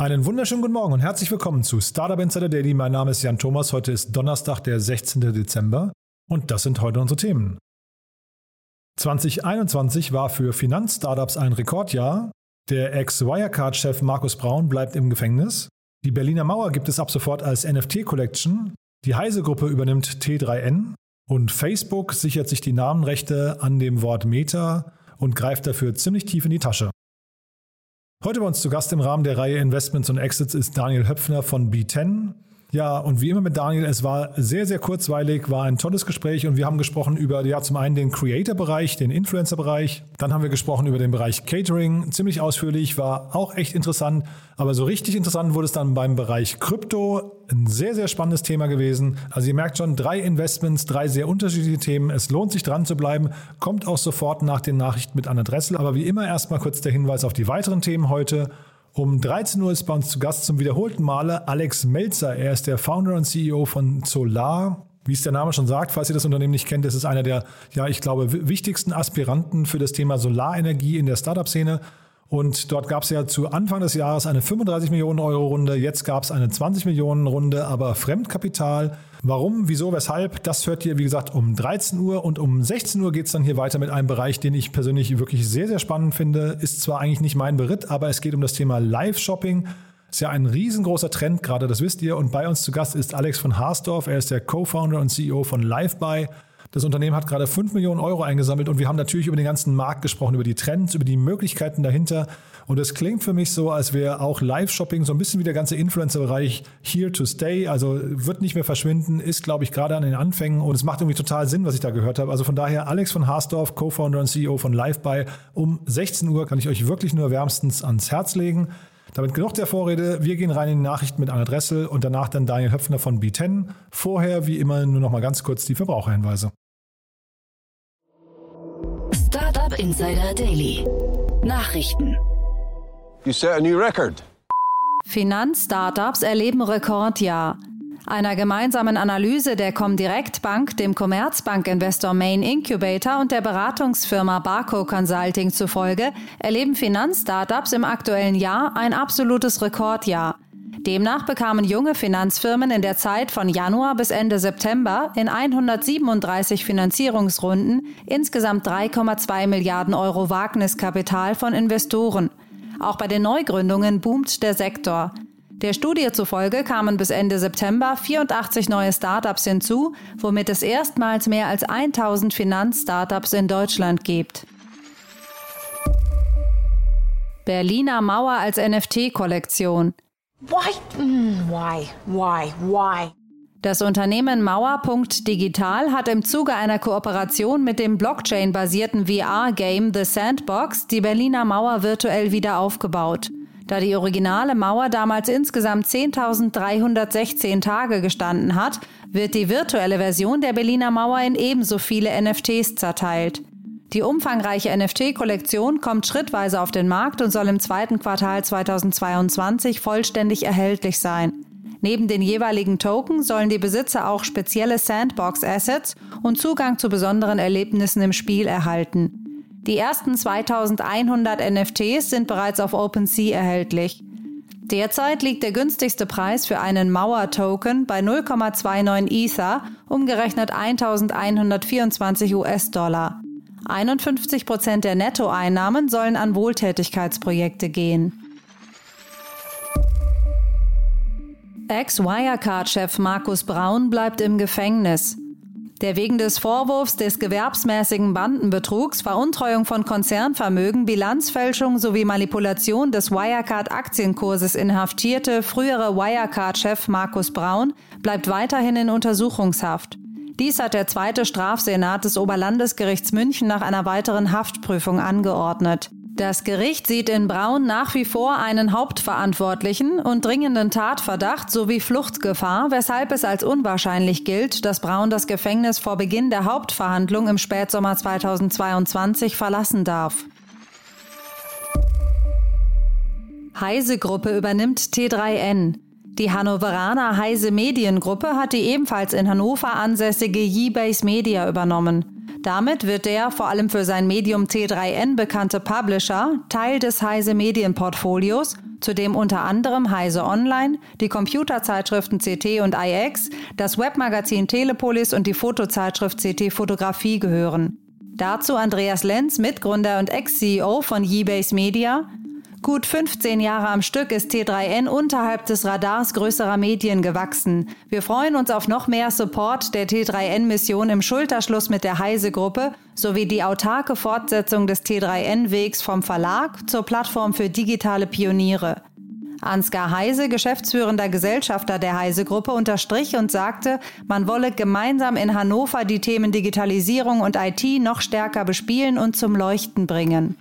Einen wunderschönen guten Morgen und herzlich willkommen zu Startup Insider Daily. Mein Name ist Jan Thomas. Heute ist Donnerstag, der 16. Dezember und das sind heute unsere Themen. 2021 war für Finanzstartups ein Rekordjahr. Der Ex-Wirecard-Chef Markus Braun bleibt im Gefängnis. Die Berliner Mauer gibt es ab sofort als NFT-Collection. Die Heise-Gruppe übernimmt T3N. Und Facebook sichert sich die Namenrechte an dem Wort Meta und greift dafür ziemlich tief in die Tasche. Heute bei uns zu Gast im Rahmen der Reihe Investments und Exits ist Daniel Höpfner von B10. Ja, und wie immer mit Daniel, es war sehr, sehr kurzweilig, war ein tolles Gespräch und wir haben gesprochen über, ja, zum einen den Creator-Bereich, den Influencer-Bereich, dann haben wir gesprochen über den Bereich Catering, ziemlich ausführlich, war auch echt interessant, aber so richtig interessant wurde es dann beim Bereich Krypto, ein sehr, sehr spannendes Thema gewesen. Also ihr merkt schon, drei Investments, drei sehr unterschiedliche Themen, es lohnt sich dran zu bleiben, kommt auch sofort nach den Nachrichten mit Anna Dressel, aber wie immer erstmal kurz der Hinweis auf die weiteren Themen heute. Um 13 Uhr ist bei uns zu Gast zum wiederholten Male Alex Melzer. Er ist der Founder und CEO von Solar. Wie es der Name schon sagt, falls ihr das Unternehmen nicht kennt, ist es einer der, ja, ich glaube, wichtigsten Aspiranten für das Thema Solarenergie in der Startup-Szene. Und dort gab es ja zu Anfang des Jahres eine 35 Millionen Euro Runde, jetzt gab es eine 20 Millionen Runde, aber Fremdkapital. Warum, wieso, weshalb, das hört ihr, wie gesagt, um 13 Uhr und um 16 Uhr geht es dann hier weiter mit einem Bereich, den ich persönlich wirklich sehr, sehr spannend finde. Ist zwar eigentlich nicht mein Beritt, aber es geht um das Thema Live-Shopping. Ist ja ein riesengroßer Trend gerade, das wisst ihr. Und bei uns zu Gast ist Alex von Haasdorf. Er ist der Co-Founder und CEO von LiveBuy. Das Unternehmen hat gerade 5 Millionen Euro eingesammelt und wir haben natürlich über den ganzen Markt gesprochen, über die Trends, über die Möglichkeiten dahinter. Und es klingt für mich so, als wäre auch Live-Shopping so ein bisschen wie der ganze Influencer-Bereich here to stay. Also wird nicht mehr verschwinden, ist, glaube ich, gerade an den Anfängen und es macht irgendwie total Sinn, was ich da gehört habe. Also von daher Alex von Haasdorf, Co-Founder und CEO von LiveBuy. Um 16 Uhr kann ich euch wirklich nur wärmstens ans Herz legen. Damit genug der Vorrede. Wir gehen rein in die Nachrichten mit Anna Dressel und danach dann Daniel Höpfner von B10. Vorher, wie immer, nur noch mal ganz kurz die Verbraucherhinweise. Startup Insider Daily. Nachrichten. You set a new record. Finanzstartups erleben Rekordjahr. Einer gemeinsamen Analyse der Comdirect Bank, dem Commerzbank-Investor Main Incubator und der Beratungsfirma Barco Consulting zufolge erleben Finanzstartups im aktuellen Jahr ein absolutes Rekordjahr. Demnach bekamen junge Finanzfirmen in der Zeit von Januar bis Ende September in 137 Finanzierungsrunden insgesamt 3,2 Milliarden Euro Wagniskapital von Investoren. Auch bei den Neugründungen boomt der Sektor. Der Studie zufolge kamen bis Ende September 84 neue Startups hinzu, womit es erstmals mehr als 1000 Finanzstartups in Deutschland gibt. Berliner Mauer als NFT-Kollektion. Why? Mm, why? Why? Why? Das Unternehmen Mauer.digital hat im Zuge einer Kooperation mit dem Blockchain-basierten VR-Game The Sandbox die Berliner Mauer virtuell wieder aufgebaut. Da die originale Mauer damals insgesamt 10.316 Tage gestanden hat, wird die virtuelle Version der Berliner Mauer in ebenso viele NFTs zerteilt. Die umfangreiche NFT-Kollektion kommt schrittweise auf den Markt und soll im zweiten Quartal 2022 vollständig erhältlich sein. Neben den jeweiligen Token sollen die Besitzer auch spezielle Sandbox-Assets und Zugang zu besonderen Erlebnissen im Spiel erhalten. Die ersten 2100 NFTs sind bereits auf OpenSea erhältlich. Derzeit liegt der günstigste Preis für einen Mauer-Token bei 0,29 Ether, umgerechnet 1124 US-Dollar. 51 Prozent der Nettoeinnahmen sollen an Wohltätigkeitsprojekte gehen. Ex-Wirecard-Chef Markus Braun bleibt im Gefängnis. Der wegen des Vorwurfs des gewerbsmäßigen Bandenbetrugs, Veruntreuung von Konzernvermögen, Bilanzfälschung sowie Manipulation des Wirecard-Aktienkurses inhaftierte frühere Wirecard-Chef Markus Braun bleibt weiterhin in Untersuchungshaft. Dies hat der zweite Strafsenat des Oberlandesgerichts München nach einer weiteren Haftprüfung angeordnet. Das Gericht sieht in Braun nach wie vor einen Hauptverantwortlichen und dringenden Tatverdacht sowie Fluchtgefahr, weshalb es als unwahrscheinlich gilt, dass Braun das Gefängnis vor Beginn der Hauptverhandlung im Spätsommer 2022 verlassen darf. Heise Gruppe übernimmt T3N. Die Hannoveraner Heise Mediengruppe hat die ebenfalls in Hannover ansässige Yeebase Media übernommen. Damit wird der vor allem für sein Medium T3N bekannte Publisher Teil des Heise Medienportfolios, zu dem unter anderem Heise Online, die Computerzeitschriften CT und iX, das Webmagazin Telepolis und die Fotozeitschrift CT Fotografie gehören. Dazu Andreas Lenz, Mitgründer und Ex-CEO von Yeebase Media, Gut 15 Jahre am Stück ist T3N unterhalb des Radars größerer Medien gewachsen. Wir freuen uns auf noch mehr Support der T3N-Mission im Schulterschluss mit der Heise-Gruppe sowie die autarke Fortsetzung des T3N-Wegs vom Verlag zur Plattform für digitale Pioniere. Ansgar Heise, geschäftsführender Gesellschafter der Heise-Gruppe, unterstrich und sagte, man wolle gemeinsam in Hannover die Themen Digitalisierung und IT noch stärker bespielen und zum Leuchten bringen.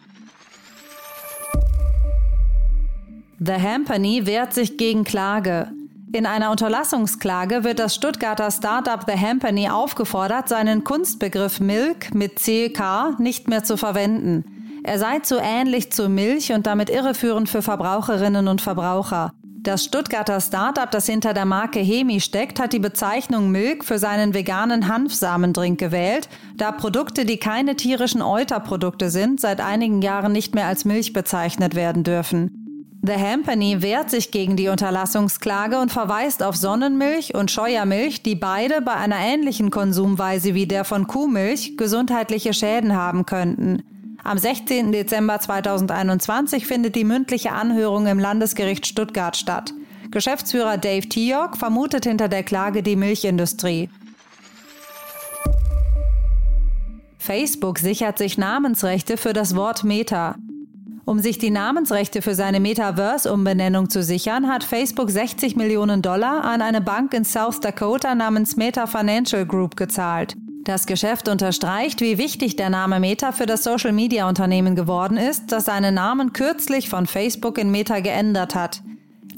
The Hampany wehrt sich gegen Klage. In einer Unterlassungsklage wird das Stuttgarter Startup The Hampany aufgefordert, seinen Kunstbegriff Milk mit CK nicht mehr zu verwenden. Er sei zu ähnlich zu Milch und damit irreführend für Verbraucherinnen und Verbraucher. Das Stuttgarter Startup, das hinter der Marke Hemi steckt, hat die Bezeichnung Milk für seinen veganen Hanfsamendrink gewählt, da Produkte, die keine tierischen Euterprodukte sind, seit einigen Jahren nicht mehr als Milch bezeichnet werden dürfen. The Hampany wehrt sich gegen die Unterlassungsklage und verweist auf Sonnenmilch und Scheuermilch, die beide bei einer ähnlichen Konsumweise wie der von Kuhmilch gesundheitliche Schäden haben könnten. Am 16. Dezember 2021 findet die mündliche Anhörung im Landesgericht Stuttgart statt. Geschäftsführer Dave Tiok vermutet hinter der Klage die Milchindustrie. Facebook sichert sich Namensrechte für das Wort Meta. Um sich die Namensrechte für seine Metaverse-Umbenennung zu sichern, hat Facebook 60 Millionen Dollar an eine Bank in South Dakota namens Meta Financial Group gezahlt. Das Geschäft unterstreicht, wie wichtig der Name Meta für das Social-Media-Unternehmen geworden ist, das seinen Namen kürzlich von Facebook in Meta geändert hat.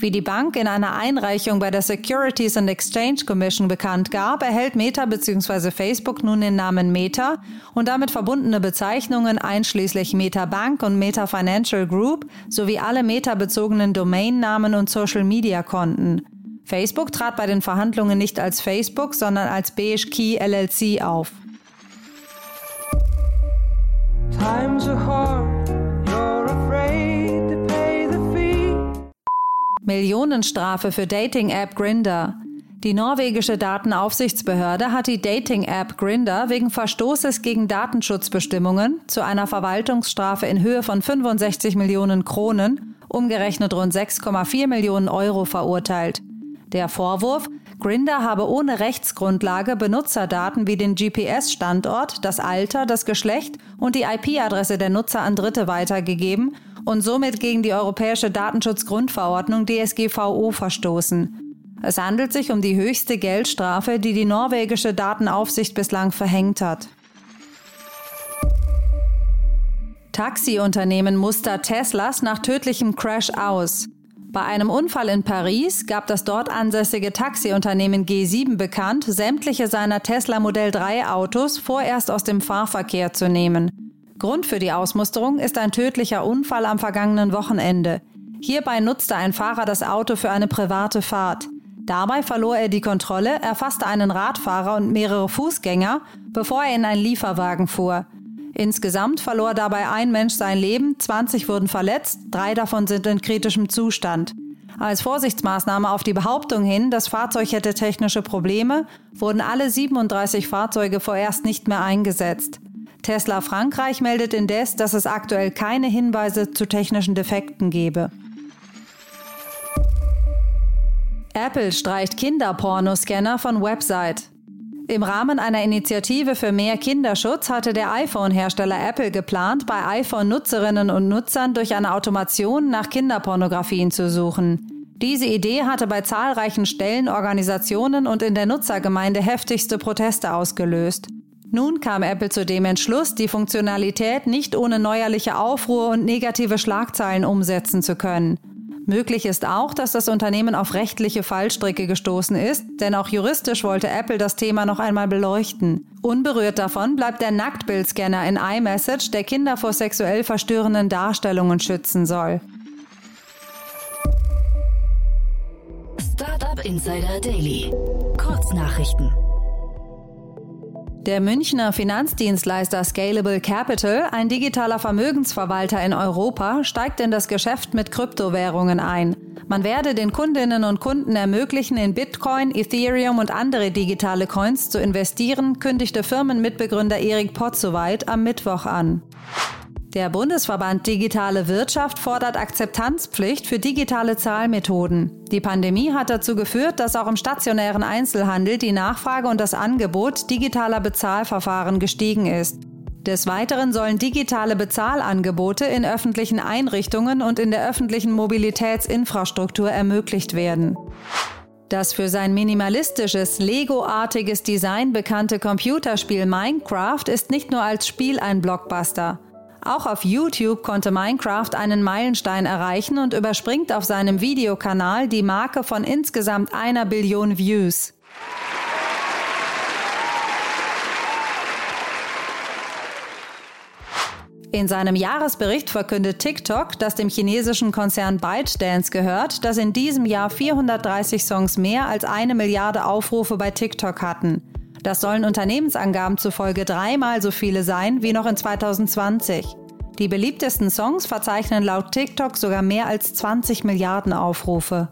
Wie die Bank in einer Einreichung bei der Securities and Exchange Commission bekannt gab, erhält Meta bzw. Facebook nun den Namen Meta und damit verbundene Bezeichnungen einschließlich Meta Bank und Meta Financial Group sowie alle Meta-bezogenen Domainnamen und Social-Media-Konten. Facebook trat bei den Verhandlungen nicht als Facebook, sondern als Beige Key LLC auf. Times are hard, Millionenstrafe für Dating-App Grinder. Die norwegische Datenaufsichtsbehörde hat die Dating-App Grinder wegen Verstoßes gegen Datenschutzbestimmungen zu einer Verwaltungsstrafe in Höhe von 65 Millionen Kronen, umgerechnet rund 6,4 Millionen Euro verurteilt. Der Vorwurf, Grinder habe ohne Rechtsgrundlage Benutzerdaten wie den GPS-Standort, das Alter, das Geschlecht und die IP-Adresse der Nutzer an Dritte weitergegeben und somit gegen die Europäische Datenschutzgrundverordnung DSGVO verstoßen. Es handelt sich um die höchste Geldstrafe, die die norwegische Datenaufsicht bislang verhängt hat. Taxiunternehmen muster Teslas nach tödlichem Crash aus. Bei einem Unfall in Paris gab das dort ansässige Taxiunternehmen G7 bekannt, sämtliche seiner Tesla Modell 3 Autos vorerst aus dem Fahrverkehr zu nehmen. Grund für die Ausmusterung ist ein tödlicher Unfall am vergangenen Wochenende. Hierbei nutzte ein Fahrer das Auto für eine private Fahrt. Dabei verlor er die Kontrolle, erfasste einen Radfahrer und mehrere Fußgänger, bevor er in einen Lieferwagen fuhr. Insgesamt verlor dabei ein Mensch sein Leben, 20 wurden verletzt, drei davon sind in kritischem Zustand. Als Vorsichtsmaßnahme auf die Behauptung hin, das Fahrzeug hätte technische Probleme, wurden alle 37 Fahrzeuge vorerst nicht mehr eingesetzt. Tesla Frankreich meldet indes, dass es aktuell keine Hinweise zu technischen Defekten gebe. Apple streicht Kinderpornoscanner von Website. Im Rahmen einer Initiative für mehr Kinderschutz hatte der iPhone-Hersteller Apple geplant, bei iPhone-Nutzerinnen und Nutzern durch eine Automation nach Kinderpornografien zu suchen. Diese Idee hatte bei zahlreichen Stellen, Organisationen und in der Nutzergemeinde heftigste Proteste ausgelöst. Nun kam Apple zu dem Entschluss, die Funktionalität nicht ohne neuerliche Aufruhr und negative Schlagzeilen umsetzen zu können. Möglich ist auch, dass das Unternehmen auf rechtliche Fallstricke gestoßen ist, denn auch juristisch wollte Apple das Thema noch einmal beleuchten. Unberührt davon bleibt der Nacktbildscanner in iMessage, der Kinder vor sexuell verstörenden Darstellungen schützen soll. Startup Insider Daily. Kurznachrichten. Der Münchner Finanzdienstleister Scalable Capital, ein digitaler Vermögensverwalter in Europa, steigt in das Geschäft mit Kryptowährungen ein. Man werde den Kundinnen und Kunden ermöglichen, in Bitcoin, Ethereum und andere digitale Coins zu investieren, kündigte Firmenmitbegründer Erik Potzowait am Mittwoch an. Der Bundesverband Digitale Wirtschaft fordert Akzeptanzpflicht für digitale Zahlmethoden. Die Pandemie hat dazu geführt, dass auch im stationären Einzelhandel die Nachfrage und das Angebot digitaler Bezahlverfahren gestiegen ist. Des Weiteren sollen digitale Bezahlangebote in öffentlichen Einrichtungen und in der öffentlichen Mobilitätsinfrastruktur ermöglicht werden. Das für sein minimalistisches, Lego-artiges Design bekannte Computerspiel Minecraft ist nicht nur als Spiel ein Blockbuster. Auch auf YouTube konnte Minecraft einen Meilenstein erreichen und überspringt auf seinem Videokanal die Marke von insgesamt einer Billion Views. In seinem Jahresbericht verkündet TikTok, das dem chinesischen Konzern ByteDance gehört, dass in diesem Jahr 430 Songs mehr als eine Milliarde Aufrufe bei TikTok hatten. Das sollen Unternehmensangaben zufolge dreimal so viele sein wie noch in 2020. Die beliebtesten Songs verzeichnen laut TikTok sogar mehr als 20 Milliarden Aufrufe.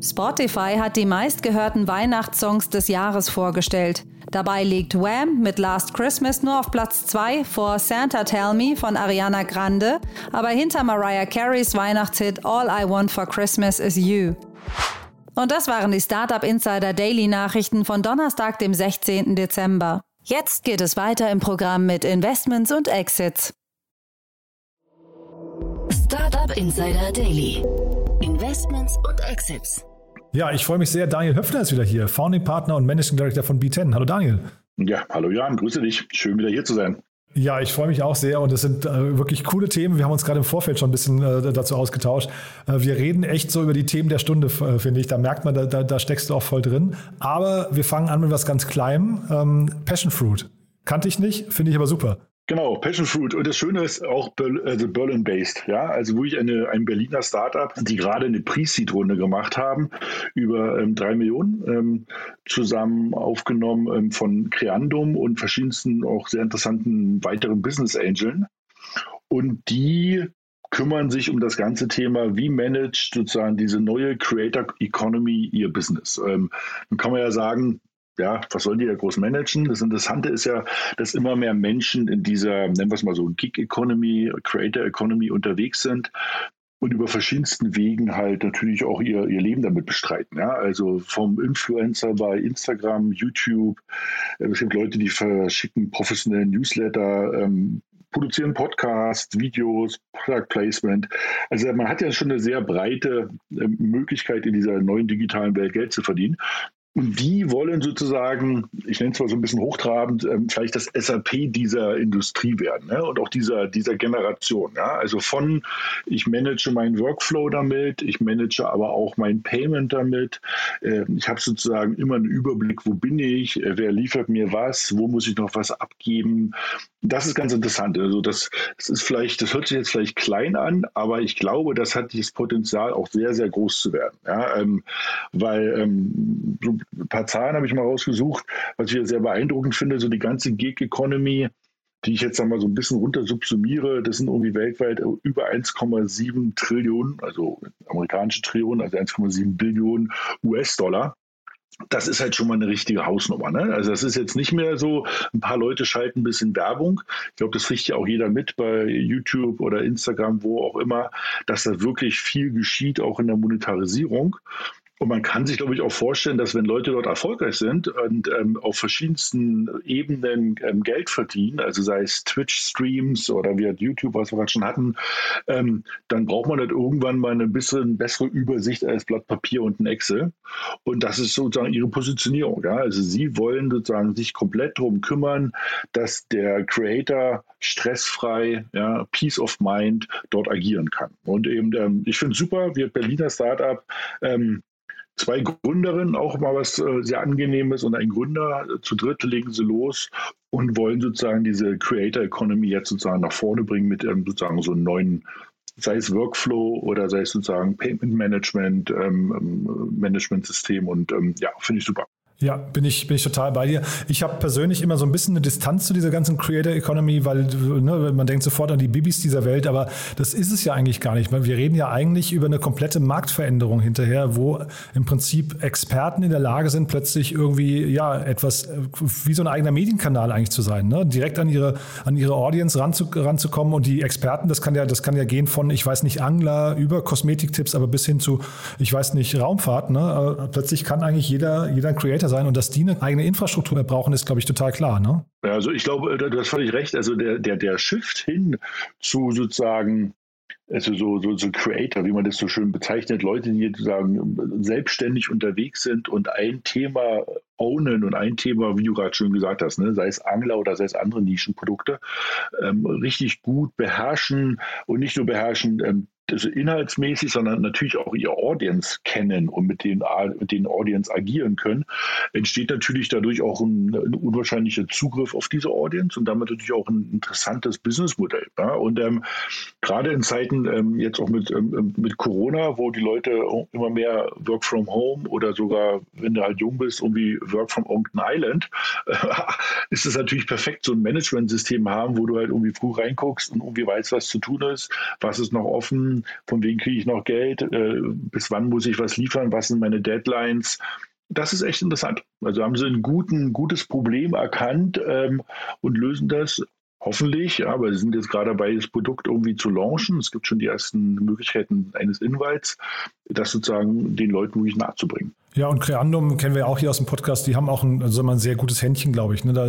Spotify hat die meistgehörten Weihnachtssongs des Jahres vorgestellt. Dabei liegt Wham mit Last Christmas nur auf Platz 2 vor Santa Tell Me von Ariana Grande, aber hinter Mariah Careys Weihnachtshit All I Want for Christmas is You. Und das waren die Startup Insider Daily Nachrichten von Donnerstag, dem 16. Dezember. Jetzt geht es weiter im Programm mit Investments und Exits. Startup Insider Daily. Investments und Exits. Ja, ich freue mich sehr. Daniel Höfner ist wieder hier, Founding Partner und Managing Director von B10. Hallo Daniel. Ja, hallo Jan, grüße dich. Schön wieder hier zu sein. Ja, ich freue mich auch sehr und es sind äh, wirklich coole Themen. Wir haben uns gerade im Vorfeld schon ein bisschen äh, dazu ausgetauscht. Äh, wir reden echt so über die Themen der Stunde, äh, finde ich. Da merkt man, da, da, da, steckst du auch voll drin. Aber wir fangen an mit was ganz Kleinem. Ähm, Passion Fruit. Kannte ich nicht, finde ich aber super. Genau, Passion Fruit. Und das Schöne ist auch also Berlin-based. Ja, also wirklich eine, ein Berliner Startup, die gerade eine Pre-Seed-Runde gemacht haben, über ähm, drei Millionen, ähm, zusammen aufgenommen ähm, von Creandum und verschiedensten auch sehr interessanten weiteren Business Angeln. Und die kümmern sich um das ganze Thema, wie managt sozusagen diese neue Creator Economy ihr Business. Ähm, dann kann man ja sagen, ja, was sollen die da groß managen? Das Interessante ist ja, dass immer mehr Menschen in dieser, nennen wir es mal so, Gig Economy, Creator Economy unterwegs sind und über verschiedensten Wegen halt natürlich auch ihr, ihr Leben damit bestreiten. Ja? Also vom Influencer bei Instagram, YouTube, äh, es gibt Leute, die verschicken professionellen Newsletter, ähm, produzieren Podcasts, Videos, Product Placement. Also man hat ja schon eine sehr breite äh, Möglichkeit in dieser neuen digitalen Welt Geld zu verdienen. Und die wollen sozusagen, ich nenne es mal so ein bisschen hochtrabend, ähm, vielleicht das SAP dieser Industrie werden ne? und auch dieser, dieser Generation. Ja? Also von, ich manage meinen Workflow damit, ich manage aber auch mein Payment damit. Äh, ich habe sozusagen immer einen Überblick, wo bin ich, äh, wer liefert mir was, wo muss ich noch was abgeben. Das ist ganz interessant. Also das, das ist vielleicht, das hört sich jetzt vielleicht klein an, aber ich glaube, das hat das Potenzial auch sehr, sehr groß zu werden. Ja? Ähm, weil ähm, so ein paar Zahlen habe ich mal rausgesucht, was ich sehr beeindruckend finde, so die ganze Gig Economy, die ich jetzt einmal so ein bisschen runter subsumiere, das sind irgendwie weltweit über 1,7 Trillionen, also amerikanische Trillionen, also 1,7 Billionen US-Dollar das ist halt schon mal eine richtige Hausnummer. Ne? Also das ist jetzt nicht mehr so, ein paar Leute schalten ein bisschen Werbung. Ich glaube, das kriegt ja auch jeder mit bei YouTube oder Instagram, wo auch immer, dass da wirklich viel geschieht, auch in der Monetarisierung. Und man kann sich, glaube ich, auch vorstellen, dass wenn Leute dort erfolgreich sind und ähm, auf verschiedensten Ebenen ähm, Geld verdienen, also sei es Twitch-Streams oder wie YouTube, was wir gerade schon hatten, ähm, dann braucht man halt irgendwann mal eine bisschen bessere Übersicht als Blatt Papier und ein Excel. Und das ist sozusagen ihre Positionierung. Ja? Also sie wollen sozusagen sich komplett darum kümmern, dass der Creator stressfrei, ja, Peace of Mind dort agieren kann. Und eben, ähm, ich finde super, wir Berliner Startup, ähm, zwei Gründerinnen, auch mal was äh, sehr angenehmes und ein Gründer. Zu dritt legen sie los und wollen sozusagen diese Creator Economy jetzt sozusagen nach vorne bringen mit ähm, sozusagen so einem neuen sei es Workflow oder sei es sozusagen Payment Management, ähm, ähm Management System und ähm, ja, finde ich super. Ja, bin ich, bin ich total bei dir. Ich habe persönlich immer so ein bisschen eine Distanz zu dieser ganzen Creator Economy, weil ne, man denkt sofort an die Bibis dieser Welt, aber das ist es ja eigentlich gar nicht. Wir reden ja eigentlich über eine komplette Marktveränderung hinterher, wo im Prinzip Experten in der Lage sind, plötzlich irgendwie ja etwas wie so ein eigener Medienkanal eigentlich zu sein, ne? direkt an ihre an ihre Audience ranzu, ranzukommen und die Experten, das kann ja das kann ja gehen von ich weiß nicht Angler über Kosmetiktipps, aber bis hin zu ich weiß nicht Raumfahrt. Ne? Plötzlich kann eigentlich jeder jeder Creator Creator sein und dass die eine eigene Infrastruktur brauchen, ist, glaube ich, total klar. Ne? Also ich glaube, du hast völlig recht. Also der, der, der Shift hin zu sozusagen also so, so, so Creator, wie man das so schön bezeichnet, Leute, die sozusagen selbstständig unterwegs sind und ein Thema ownen und ein Thema, wie du gerade schon gesagt hast, ne, sei es Angler oder sei es andere Nischenprodukte, ähm, richtig gut beherrschen und nicht nur beherrschen, ähm, also inhaltsmäßig, sondern natürlich auch ihr Audience kennen und mit den, mit den Audience agieren können, entsteht natürlich dadurch auch ein, ein unwahrscheinlicher Zugriff auf diese Audience und damit natürlich auch ein interessantes Businessmodell. Ja? Und ähm, gerade in Zeiten ähm, jetzt auch mit, ähm, mit Corona, wo die Leute immer mehr Work from Home oder sogar, wenn du halt jung bist, irgendwie Work from Onkton Island, ist es natürlich perfekt, so ein Management-System haben, wo du halt irgendwie früh reinguckst und irgendwie weißt, was zu tun ist, was ist noch offen, von wem kriege ich noch Geld, äh, bis wann muss ich was liefern, was sind meine Deadlines. Das ist echt interessant. Also haben sie ein guten, gutes Problem erkannt ähm, und lösen das hoffentlich, aber sie sind jetzt gerade dabei, das Produkt irgendwie zu launchen. Es gibt schon die ersten Möglichkeiten eines Invites, das sozusagen den Leuten wirklich nahezubringen. Ja, und Creandum kennen wir auch hier aus dem Podcast, die haben auch ein, also ein sehr gutes Händchen, glaube ich. Ne? Da,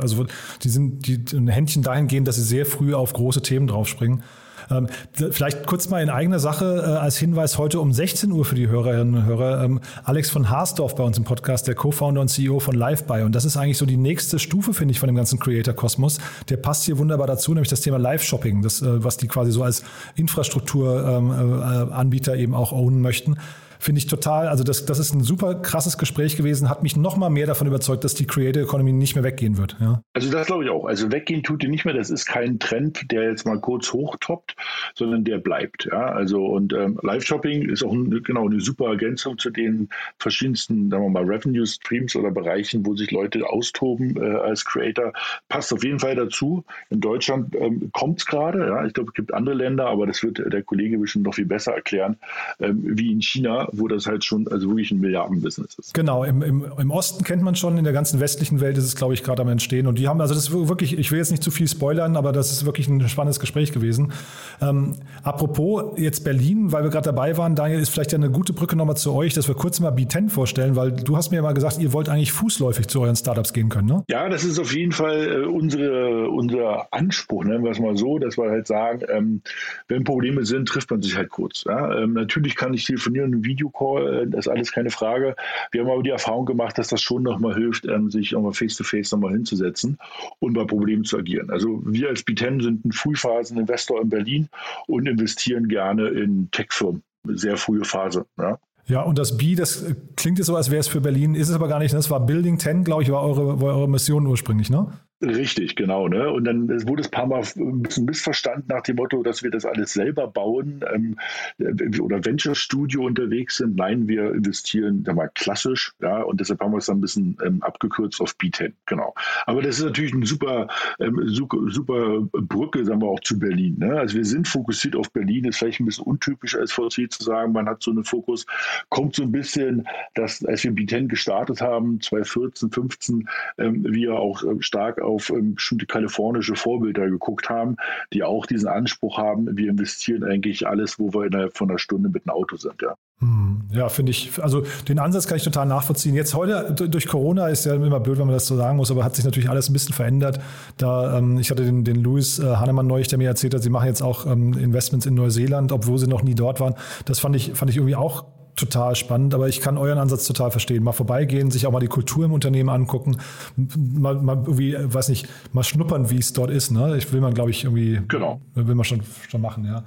also die sind die, ein Händchen dahingehend, dass sie sehr früh auf große Themen draufspringen. Ähm, vielleicht kurz mal in eigener Sache äh, als Hinweis heute um 16 Uhr für die Hörerinnen und Hörer. Ähm, Alex von Haasdorf bei uns im Podcast, der Co-Founder und CEO von LiveBuy. Und das ist eigentlich so die nächste Stufe, finde ich, von dem ganzen Creator-Kosmos. Der passt hier wunderbar dazu, nämlich das Thema Live-Shopping, das, äh, was die quasi so als Infrastrukturanbieter ähm, äh, eben auch ownen möchten. Finde ich total, also das, das ist ein super krasses Gespräch gewesen, hat mich noch mal mehr davon überzeugt, dass die Creator Economy nicht mehr weggehen wird. Ja. Also das glaube ich auch. Also weggehen tut die nicht mehr. Das ist kein Trend, der jetzt mal kurz hochtoppt, sondern der bleibt. Ja. Also und ähm, Live-Shopping ist auch ein, genau eine super Ergänzung zu den verschiedensten, sagen wir mal, Revenue-Streams oder Bereichen, wo sich Leute austoben äh, als Creator. Passt auf jeden Fall dazu. In Deutschland ähm, kommt es gerade. Ja. Ich glaube, es gibt andere Länder, aber das wird der Kollege bestimmt noch viel besser erklären, ähm, wie in China wo das halt schon also wirklich ein Milliardenbusiness ist. Genau, im, im, im Osten kennt man schon, in der ganzen westlichen Welt ist es, glaube ich, gerade am Entstehen. Und die haben, also das ist wirklich, ich will jetzt nicht zu viel spoilern, aber das ist wirklich ein spannendes Gespräch gewesen. Ähm, apropos jetzt Berlin, weil wir gerade dabei waren, Daniel, ist vielleicht ja eine gute Brücke nochmal zu euch, dass wir kurz mal B10 vorstellen, weil du hast mir ja mal gesagt, ihr wollt eigentlich fußläufig zu euren Startups gehen können, ne? Ja, das ist auf jeden Fall äh, unsere, unser Anspruch, nennen wir es mal so, dass wir halt sagen, ähm, wenn Probleme sind, trifft man sich halt kurz. Ja? Ähm, natürlich kann ich telefonieren und Video Videocall, äh, das ist alles keine Frage. Wir haben aber die Erfahrung gemacht, dass das schon nochmal hilft, ähm, sich nochmal face-to-face nochmal hinzusetzen und bei Problemen zu agieren. Also wir als B10 sind ein Frühphasen-Investor in Berlin und investieren gerne in Tech-Firmen. Sehr frühe Phase. Ja. Ja, und das B, das klingt jetzt so, als wäre es für Berlin, ist es aber gar nicht. Das war Building 10, glaube ich, war eure, war eure Mission ursprünglich, ne? Richtig, genau. Ne? Und dann wurde es ein paar Mal ein bisschen missverstanden nach dem Motto, dass wir das alles selber bauen ähm, äh, oder Venture Studio unterwegs sind. Nein, wir investieren da mal klassisch, ja, und deshalb haben wir es dann ein bisschen ähm, abgekürzt auf B10, genau. Aber das ist natürlich eine super, ähm, super, Brücke, sagen wir auch zu Berlin. Ne? Also wir sind fokussiert auf Berlin, ist vielleicht ein bisschen untypisch als VC zu sagen, man hat so einen Fokus, kommt so ein bisschen, dass als wir B10 gestartet haben, 2014, 15, ähm, wir auch äh, stark auf ähm, bestimmte kalifornische Vorbilder geguckt haben, die auch diesen Anspruch haben, wir investieren eigentlich alles, wo wir innerhalb von einer Stunde mit einem Auto sind. Ja. Hm, ja, finde ich, also den Ansatz kann ich total nachvollziehen. Jetzt heute durch Corona ist ja immer blöd, wenn man das so sagen muss, aber hat sich natürlich alles ein bisschen verändert. Da, ähm, ich hatte den, den Louis äh, Hannemann neulich, der mir erzählt hat, sie machen jetzt auch ähm, Investments in Neuseeland, obwohl sie noch nie dort waren. Das fand ich, fand ich irgendwie auch total spannend, aber ich kann euren Ansatz total verstehen. Mal vorbeigehen, sich auch mal die Kultur im Unternehmen angucken, mal, mal irgendwie, weiß nicht, mal schnuppern, wie es dort ist. Ne? Ich will man, glaube ich, irgendwie, genau. will man schon, schon machen, ja.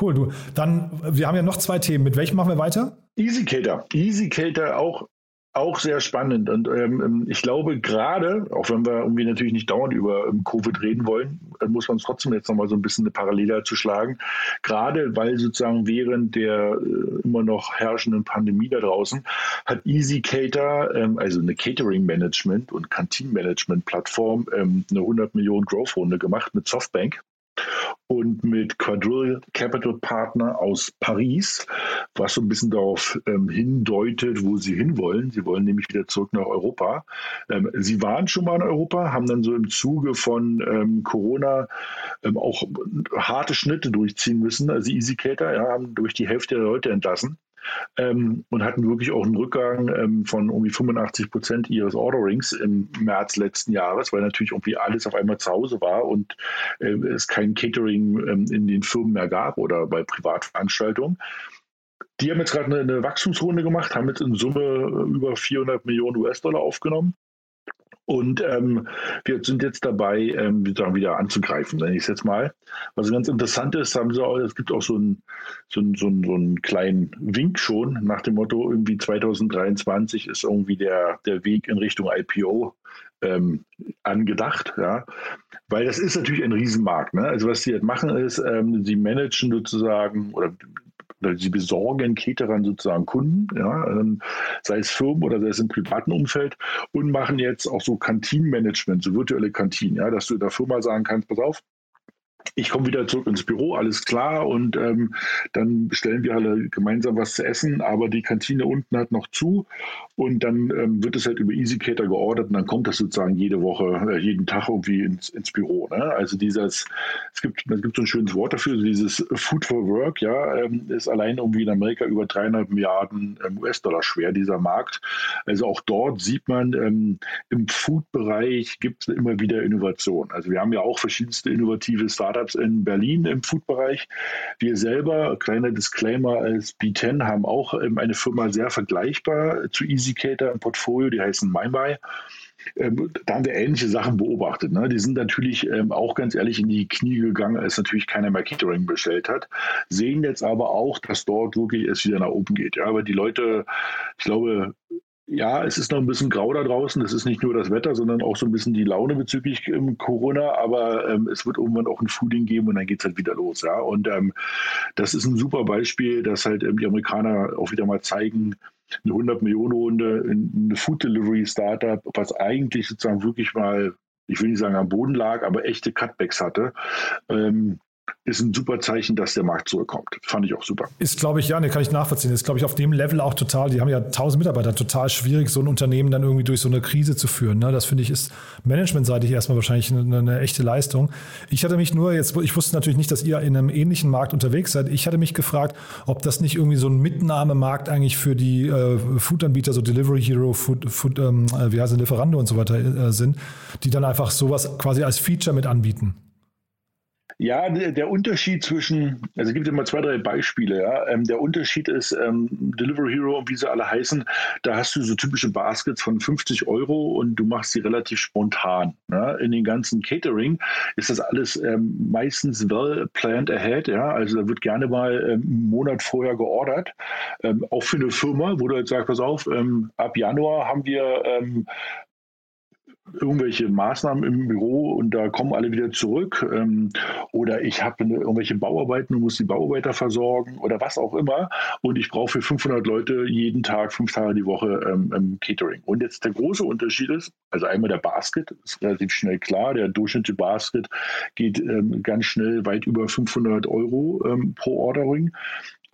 Cool, du. Dann, wir haben ja noch zwei Themen. Mit welchem machen wir weiter? EasyCater. EasyCater auch auch sehr spannend. Und ähm, ähm, ich glaube, gerade, auch wenn wir irgendwie natürlich nicht dauernd über ähm, Covid reden wollen, muss man es trotzdem jetzt nochmal so ein bisschen eine Parallele zu schlagen. Gerade weil sozusagen während der äh, immer noch herrschenden Pandemie da draußen hat EasyCater, ähm, also eine Catering Management und Canteen Management Plattform, ähm, eine 100 Millionen Growth Runde gemacht mit Softbank und mit Quadrille Capital Partner aus Paris, was so ein bisschen darauf ähm, hindeutet, wo sie hinwollen. Sie wollen nämlich wieder zurück nach Europa. Ähm, sie waren schon mal in Europa, haben dann so im Zuge von ähm, Corona ähm, auch harte Schnitte durchziehen müssen. Also EasyCater ja, haben durch die Hälfte der Leute entlassen ähm, und hatten wirklich auch einen Rückgang ähm, von irgendwie 85 Prozent ihres Orderings im März letzten Jahres, weil natürlich irgendwie alles auf einmal zu Hause war und äh, es kein Catering ähm, in den Firmen mehr gab oder bei Privatveranstaltungen. Die haben jetzt gerade eine, eine Wachstumsrunde gemacht, haben jetzt in Summe über 400 Millionen US-Dollar aufgenommen und ähm, wir sind jetzt dabei, ähm, wieder anzugreifen, nenne ich es jetzt mal. Was ganz interessant ist, haben sie auch, es gibt auch so einen, so, einen, so, einen, so einen kleinen Wink schon nach dem Motto, irgendwie 2023 ist irgendwie der, der Weg in Richtung IPO ähm, angedacht, ja. Weil das ist natürlich ein Riesenmarkt. Ne? Also was sie jetzt machen ist, ähm, sie managen sozusagen oder oder sie besorgen Caterern sozusagen Kunden, ja, ähm, sei es Firmen oder sei es im privaten Umfeld und machen jetzt auch so Kantinenmanagement, so virtuelle Kantinen, ja, dass du der Firma sagen kannst, pass auf, ich komme wieder zurück ins Büro, alles klar. Und ähm, dann bestellen wir alle gemeinsam was zu essen. Aber die Kantine unten hat noch zu. Und dann ähm, wird es halt über EasyCater geordert. Und dann kommt das sozusagen jede Woche, äh, jeden Tag irgendwie ins, ins Büro. Ne? Also dieses, es gibt, es gibt so ein schönes Wort dafür, dieses Food for Work, ja, ähm, ist allein irgendwie in Amerika über dreieinhalb Milliarden ähm, US-Dollar schwer, dieser Markt. Also auch dort sieht man, ähm, im Food-Bereich gibt es immer wieder Innovation. Also wir haben ja auch verschiedenste innovative Startups Startups in Berlin im Food-Bereich. Wir selber, kleiner Disclaimer als B10, haben auch ähm, eine Firma sehr vergleichbar zu EasyCater im Portfolio, die heißen MyBuy. Ähm, da haben wir ähnliche Sachen beobachtet. Ne? Die sind natürlich ähm, auch ganz ehrlich in die Knie gegangen, als natürlich keiner mehr Catering bestellt hat. Sehen jetzt aber auch, dass dort wirklich es wieder nach oben geht. Ja, aber die Leute, ich glaube, ja, es ist noch ein bisschen grau da draußen. Es ist nicht nur das Wetter, sondern auch so ein bisschen die Laune bezüglich ähm, Corona. Aber ähm, es wird irgendwann auch ein Fooding geben und dann geht es halt wieder los. Ja? Und ähm, das ist ein super Beispiel, dass halt ähm, die Amerikaner auch wieder mal zeigen, eine 100 Millionen Runde, eine Food Delivery Startup, was eigentlich sozusagen wirklich mal, ich will nicht sagen am Boden lag, aber echte Cutbacks hatte. Ist ein super Zeichen, dass der Markt zurückkommt. Fand ich auch super. Ist, glaube ich, ja, ne, kann ich nachvollziehen. Ist, glaube ich, auf dem Level auch total, die haben ja tausend Mitarbeiter, total schwierig, so ein Unternehmen dann irgendwie durch so eine Krise zu führen. Ne? Das finde ich ist managementseitig erstmal wahrscheinlich eine, eine, echte Leistung. Ich hatte mich nur, jetzt, ich wusste natürlich nicht, dass ihr in einem ähnlichen Markt unterwegs seid. Ich hatte mich gefragt, ob das nicht irgendwie so ein Mitnahmemarkt eigentlich für die äh, Food-Anbieter, so Delivery Hero, Food, Food ähm, äh, wie heißt Lieferando und so weiter äh, sind, die dann einfach sowas quasi als Feature mit anbieten. Ja, der Unterschied zwischen, also es gibt immer zwei, drei Beispiele. Ja. Ähm, der Unterschied ist ähm, Delivery Hero und wie sie alle heißen, da hast du so typische Baskets von 50 Euro und du machst sie relativ spontan. Ja. In den ganzen Catering ist das alles ähm, meistens well planned ahead. Ja. Also da wird gerne mal ähm, einen Monat vorher geordert. Ähm, auch für eine Firma, wo du jetzt sagst, pass auf, ähm, ab Januar haben wir irgendwelche Maßnahmen im Büro und da kommen alle wieder zurück. Ähm, oder ich habe irgendwelche Bauarbeiten und muss die Bauarbeiter versorgen oder was auch immer. Und ich brauche für 500 Leute jeden Tag, fünf Tage die Woche ähm, ähm, Catering. Und jetzt der große Unterschied ist, also einmal der Basket, ist relativ schnell klar. Der durchschnittliche Basket geht ähm, ganz schnell weit über 500 Euro ähm, pro Ordering.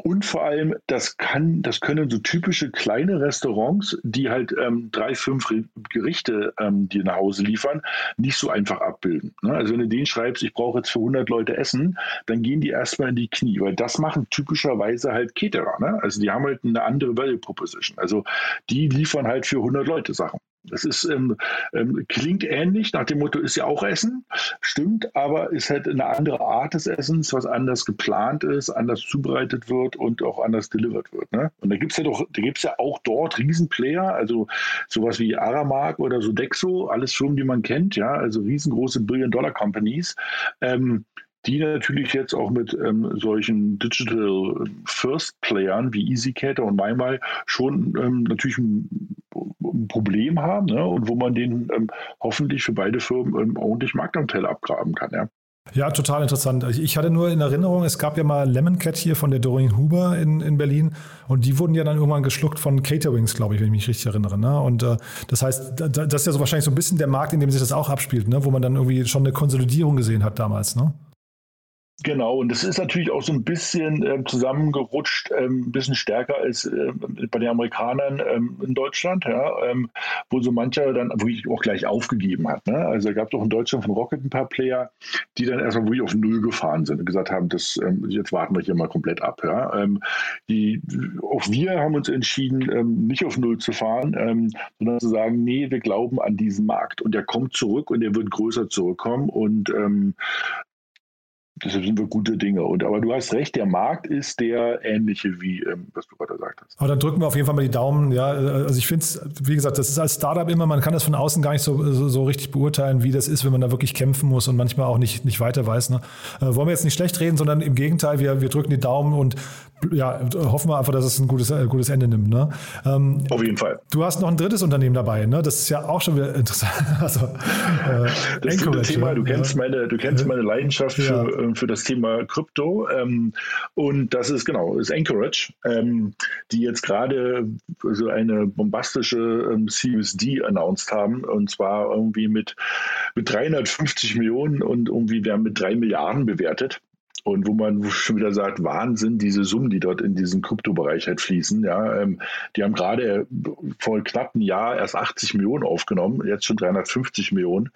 Und vor allem, das kann, das können so typische kleine Restaurants, die halt ähm, drei, fünf Gerichte ähm, dir nach Hause liefern, nicht so einfach abbilden. Ne? Also wenn du denen schreibst, ich brauche jetzt für 100 Leute Essen, dann gehen die erstmal in die Knie, weil das machen typischerweise halt Caterer. Ne? Also die haben halt eine andere Value Proposition. Also die liefern halt für 100 Leute Sachen. Das ist, ähm, ähm, klingt ähnlich, nach dem Motto ist ja auch Essen, stimmt, aber ist halt eine andere Art des Essens, was anders geplant ist, anders zubereitet wird und auch anders delivered wird. Ne? Und da gibt es ja doch, da gibt es ja auch dort Riesenplayer, also sowas wie Aramark oder Sodexo, alles Firmen, die man kennt, ja, also riesengroße Billion-Dollar-Companies. Ähm, die natürlich jetzt auch mit ähm, solchen Digital First Playern wie EasyCater und MyMy schon ähm, natürlich ein, ein, Problem haben ne? und wo man den ähm, hoffentlich für beide Firmen ähm, ordentlich Marktanteil abgraben kann. Ja. Ja, total interessant. Ich hatte nur in Erinnerung, es gab ja mal Lemon Cat hier von der Doreen Huber in, in Berlin und die wurden ja dann irgendwann geschluckt von Caterwings, glaube ich, wenn ich mich richtig erinnere. Ne? Und äh, das heißt, das ist ja so wahrscheinlich so ein bisschen der Markt, in dem sich das auch abspielt, ne? wo man dann irgendwie schon eine Konsolidierung gesehen hat damals. Ne? Genau, und das ist natürlich auch so ein bisschen äh, zusammengerutscht, ähm, ein bisschen stärker als äh, bei den Amerikanern ähm, in Deutschland, ja, ähm, wo so mancher dann wirklich auch gleich aufgegeben hat. Ne? Also gab es auch in Deutschland von Rocket ein paar Player, die dann erstmal wirklich auf Null gefahren sind und gesagt haben, das, ähm, jetzt warten wir hier mal komplett ab. Ja? Die, auch wir haben uns entschieden, nicht auf Null zu fahren, sondern zu sagen, nee, wir glauben an diesen Markt und der kommt zurück und der wird größer zurückkommen und Deshalb sind wir gute Dinge. Und, aber du hast recht, der Markt ist der ähnliche, wie ähm, was du gerade gesagt hast. Aber dann drücken wir auf jeden Fall mal die Daumen. Ja, also ich finde es, wie gesagt, das ist als Startup immer, man kann das von außen gar nicht so, so, so, richtig beurteilen, wie das ist, wenn man da wirklich kämpfen muss und manchmal auch nicht, nicht weiter weiß. Ne? Äh, wollen wir jetzt nicht schlecht reden, sondern im Gegenteil, wir, wir drücken die Daumen und ja, hoffen wir einfach, dass es ein gutes, äh, gutes Ende nimmt. Ne? Ähm, Auf jeden Fall. Du hast noch ein drittes Unternehmen dabei, ne? Das ist ja auch schon wieder interessant. Also, äh, das ist Thema, du kennst meine, du kennst meine Leidenschaft für, ja. Ähm, für das Thema Krypto. Ähm, und das ist genau, ist Anchorage, ähm, die jetzt gerade so eine bombastische ähm, CUSD announced haben. Und zwar irgendwie mit, mit 350 Millionen und irgendwie werden mit drei Milliarden bewertet. Und wo man schon wieder sagt, Wahnsinn, diese Summen, die dort in diesen Kryptobereich halt fließen. Ja, ähm, die haben gerade vor knapp einem Jahr erst 80 Millionen aufgenommen, jetzt schon 350 Millionen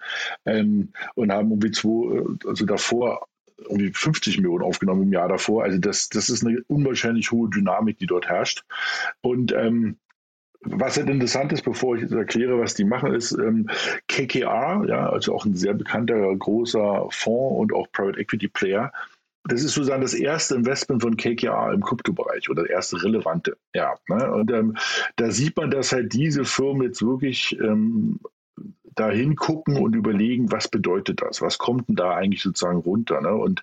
ähm, und haben irgendwie zwei, also davor irgendwie 50 Millionen aufgenommen im Jahr davor. Also das, das ist eine unwahrscheinlich hohe Dynamik, die dort herrscht. Und ähm, was halt interessant ist, bevor ich erkläre, was die machen, ist ähm, KKR, ja, also auch ein sehr bekannter großer Fonds und auch Private Equity Player, das ist sozusagen das erste Investment von KKR im Kryptobereich oder das erste relevante. Ja, ne? Und ähm, da sieht man, dass halt diese Firmen jetzt wirklich ähm, da hingucken und überlegen, was bedeutet das? Was kommt denn da eigentlich sozusagen runter? Ne? Und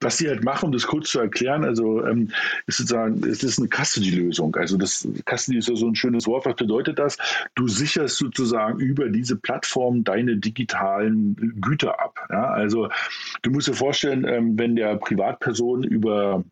was sie halt machen, um das kurz zu erklären, also ähm, ist sozusagen, es ist eine Custody-Lösung. Also das Custody ist ja so ein schönes Wort. Was bedeutet das? Du sicherst sozusagen über diese Plattform deine digitalen Güter ab. Ja? Also du musst dir vorstellen, ähm, wenn der Privatperson über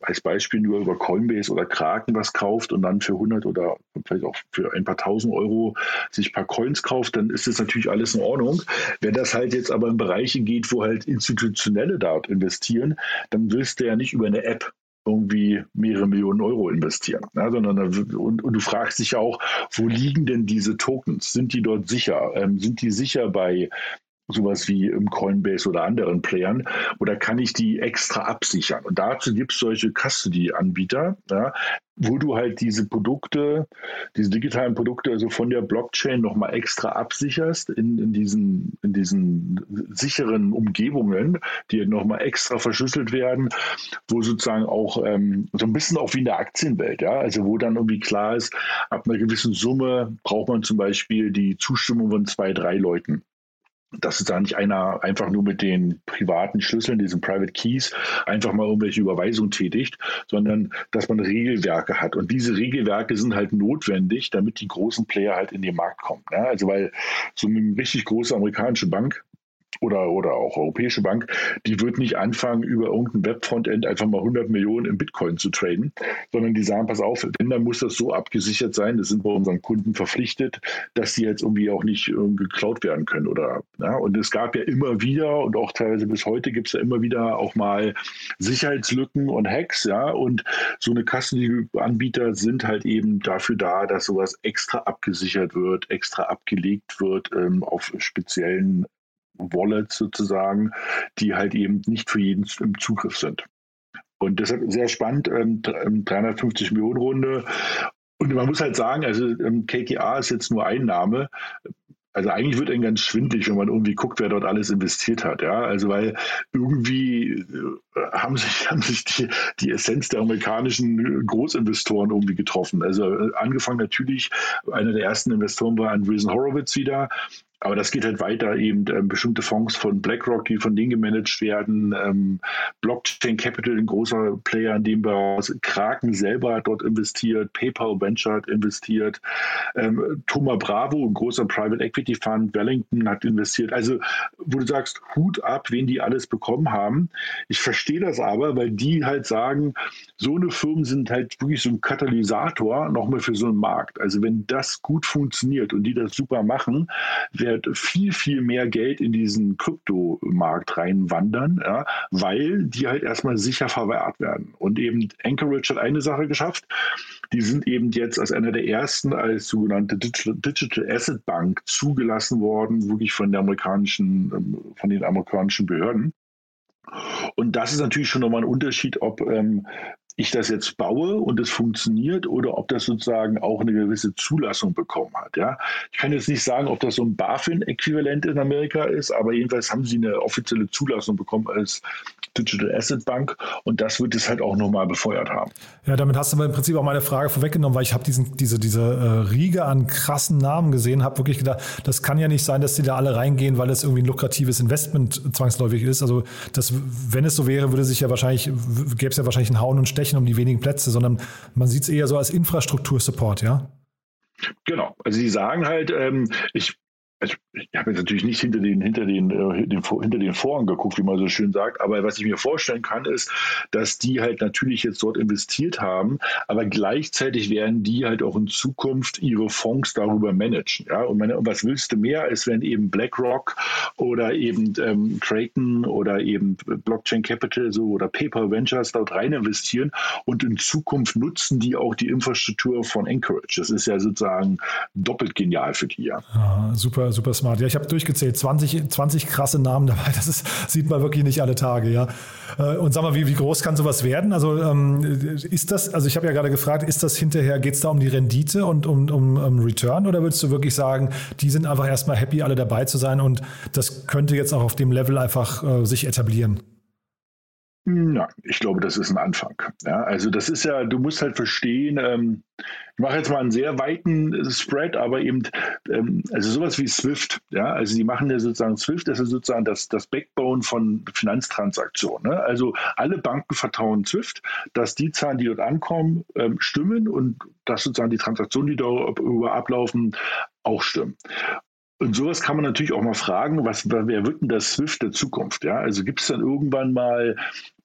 als Beispiel nur über Coinbase oder Kraken was kauft und dann für 100 oder vielleicht auch für ein paar tausend Euro sich ein paar Coins kauft, dann ist das natürlich alles in Ordnung. Wenn das halt jetzt aber in Bereiche geht, wo halt Institutionelle dort investieren, dann willst du ja nicht über eine App irgendwie mehrere Millionen Euro investieren. Ja, sondern und, und, du fragst dich ja auch, wo liegen denn diese Tokens? Sind die dort sicher? Ähm, sind die sicher bei sowas wie im Coinbase oder anderen Playern, oder kann ich die extra absichern? Und dazu gibt es solche Custody-Anbieter, ja, wo du halt diese Produkte, diese digitalen Produkte also von der Blockchain nochmal extra absicherst in, in, diesen, in diesen sicheren Umgebungen, die nochmal extra verschlüsselt werden, wo sozusagen auch ähm, so ein bisschen auch wie in der Aktienwelt, ja, also wo dann irgendwie klar ist, ab einer gewissen Summe braucht man zum Beispiel die Zustimmung von zwei, drei Leuten dass da nicht einer einfach nur mit den privaten Schlüsseln, diesen Private Keys, einfach mal irgendwelche Überweisungen tätigt, sondern dass man Regelwerke hat. Und diese Regelwerke sind halt notwendig, damit die großen Player halt in den Markt kommen. Ja, also weil so eine richtig große amerikanische Bank oder, oder auch Europäische Bank, die wird nicht anfangen, über irgendein Webfrontend einfach mal 100 Millionen in Bitcoin zu traden, sondern die sagen, pass auf, wenn, dann muss das so abgesichert sein, das sind wir unseren Kunden verpflichtet, dass die jetzt irgendwie auch nicht geklaut werden können. Oder, ja, und es gab ja immer wieder und auch teilweise bis heute gibt es ja immer wieder auch mal Sicherheitslücken und Hacks, ja, und so eine Custody-Anbieter sind halt eben dafür da, dass sowas extra abgesichert wird, extra abgelegt wird ähm, auf speziellen Wallets sozusagen, die halt eben nicht für jeden im Zugriff sind. Und deshalb sehr spannend, ähm, 350 ähm, Millionen Runde. Und man muss halt sagen, also ähm, KKA ist jetzt nur ein Name. Also eigentlich wird einem ganz schwindlig, wenn man irgendwie guckt, wer dort alles investiert hat. Ja, also weil irgendwie äh, haben sich, haben sich die, die Essenz der amerikanischen Großinvestoren irgendwie getroffen. Also äh, angefangen natürlich, einer der ersten Investoren war Andreessen Horowitz wieder, aber das geht halt weiter, eben ähm, bestimmte Fonds von BlackRock, die von denen gemanagt werden, ähm, Blockchain Capital, ein großer Player in dem Bereich, Kraken selber hat dort investiert, PayPal Venture hat investiert, ähm, Thoma Bravo, ein großer Private Equity Fund, Wellington hat investiert. Also, wo du sagst, Hut ab, wen die alles bekommen haben. Ich verstehe das aber, weil die halt sagen, so eine Firmen sind halt wirklich so ein Katalysator nochmal für so einen Markt. Also, wenn das gut funktioniert und die das super machen, wer wird viel, viel mehr Geld in diesen Kryptomarkt reinwandern, ja, weil die halt erstmal sicher verwahrt werden. Und eben Anchorage hat eine Sache geschafft. Die sind eben jetzt als einer der ersten als sogenannte Digital, Digital Asset Bank zugelassen worden, wirklich von der amerikanischen, ähm, von den amerikanischen Behörden. Und das ist natürlich schon nochmal ein Unterschied, ob ähm, ich das jetzt baue und es funktioniert oder ob das sozusagen auch eine gewisse Zulassung bekommen hat. Ja? Ich kann jetzt nicht sagen, ob das so ein BaFin-Äquivalent in Amerika ist, aber jedenfalls haben sie eine offizielle Zulassung bekommen als Digital Asset Bank und das wird es halt auch nochmal befeuert haben. Ja, damit hast du aber im Prinzip auch meine Frage vorweggenommen, weil ich habe diese, diese äh, Riege an krassen Namen gesehen, habe wirklich gedacht, das kann ja nicht sein, dass die da alle reingehen, weil es irgendwie ein lukratives Investment zwangsläufig ist. Also das, wenn es so wäre, würde sich ja wahrscheinlich, gäbe es ja wahrscheinlich ein Hauen und Stechen um die wenigen Plätze, sondern man sieht es eher so als Infrastruktursupport, ja? Genau. Also sie sagen halt, ähm, ich also ich habe jetzt natürlich nicht hinter den, hinter den, äh, den, hinter den Vorhang geguckt, wie man so schön sagt, aber was ich mir vorstellen kann, ist, dass die halt natürlich jetzt dort investiert haben, aber gleichzeitig werden die halt auch in Zukunft ihre Fonds darüber managen. Ja? Und, meine, und was willst du mehr, ist, wenn eben BlackRock oder eben ähm, Kraken oder eben Blockchain Capital so oder PayPal Ventures dort rein investieren und in Zukunft nutzen die auch die Infrastruktur von Anchorage. Das ist ja sozusagen doppelt genial für die. Ja, ja super super, smart. Ja, ich habe durchgezählt, 20, 20 krasse Namen dabei. Das ist, sieht man wirklich nicht alle Tage, ja. Äh, und sag mal, wie, wie groß kann sowas werden? Also ähm, ist das, also ich habe ja gerade gefragt, ist das hinterher, geht es da um die Rendite und um, um, um Return oder würdest du wirklich sagen, die sind einfach erstmal happy, alle dabei zu sein und das könnte jetzt auch auf dem Level einfach äh, sich etablieren? Nein, ich glaube, das ist ein Anfang. Ja, also das ist ja, du musst halt verstehen, ähm, ich mache jetzt mal einen sehr weiten Spread, aber eben, ähm, also sowas wie Swift, ja, also die machen ja sozusagen Swift, das ist sozusagen das, das Backbone von Finanztransaktionen. Ne? Also alle Banken vertrauen Swift, dass die Zahlen, die dort ankommen, ähm, stimmen und dass sozusagen die Transaktionen, die darüber ablaufen, auch stimmen. Und sowas kann man natürlich auch mal fragen, was, wer wird denn das Swift der Zukunft? Ja? Also gibt es dann irgendwann mal